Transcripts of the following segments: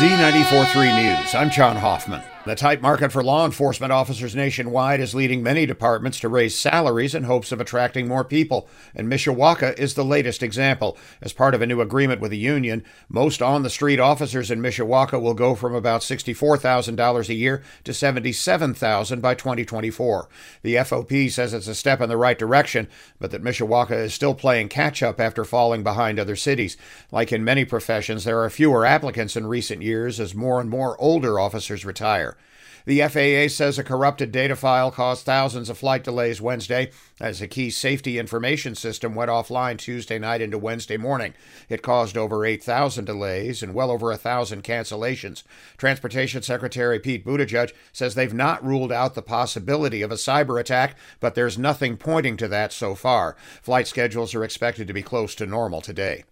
Z943 News. I'm John Hoffman. The tight market for law enforcement officers nationwide is leading many departments to raise salaries in hopes of attracting more people, and Mishawaka is the latest example. As part of a new agreement with the union, most on the street officers in Mishawaka will go from about $64,000 a year to $77,000 by 2024. The FOP says it's a step in the right direction, but that Mishawaka is still playing catch up after falling behind other cities. Like in many professions, there are fewer applicants in recent years as more and more older officers retire. The FAA says a corrupted data file caused thousands of flight delays Wednesday as a key safety information system went offline Tuesday night into Wednesday morning. It caused over 8,000 delays and well over 1,000 cancellations. Transportation Secretary Pete Buttigieg says they've not ruled out the possibility of a cyber attack, but there's nothing pointing to that so far. Flight schedules are expected to be close to normal today.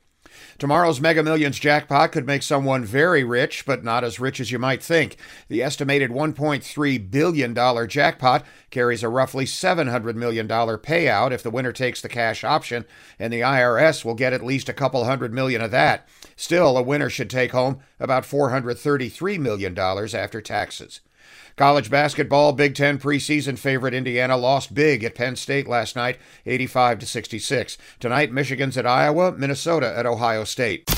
Tomorrow's Mega Millions jackpot could make someone very rich, but not as rich as you might think. The estimated $1.3 billion jackpot carries a roughly $700 million payout if the winner takes the cash option, and the IRS will get at least a couple hundred million of that. Still, a winner should take home about $433 million after taxes. College basketball, Big Ten preseason favorite Indiana lost big at Penn State last night, 85 to 66. Tonight, Michigan's at Iowa, Minnesota at Ohio State.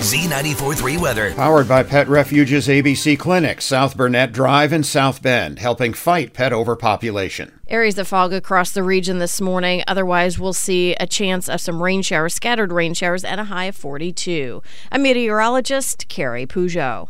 Z94.3 Weather. Powered by Pet Refuge's ABC Clinic, South Burnett Drive in South Bend, helping fight pet overpopulation. Areas of fog across the region this morning. Otherwise, we'll see a chance of some rain showers, scattered rain showers, and a high of 42. I'm meteorologist Carrie Peugeot.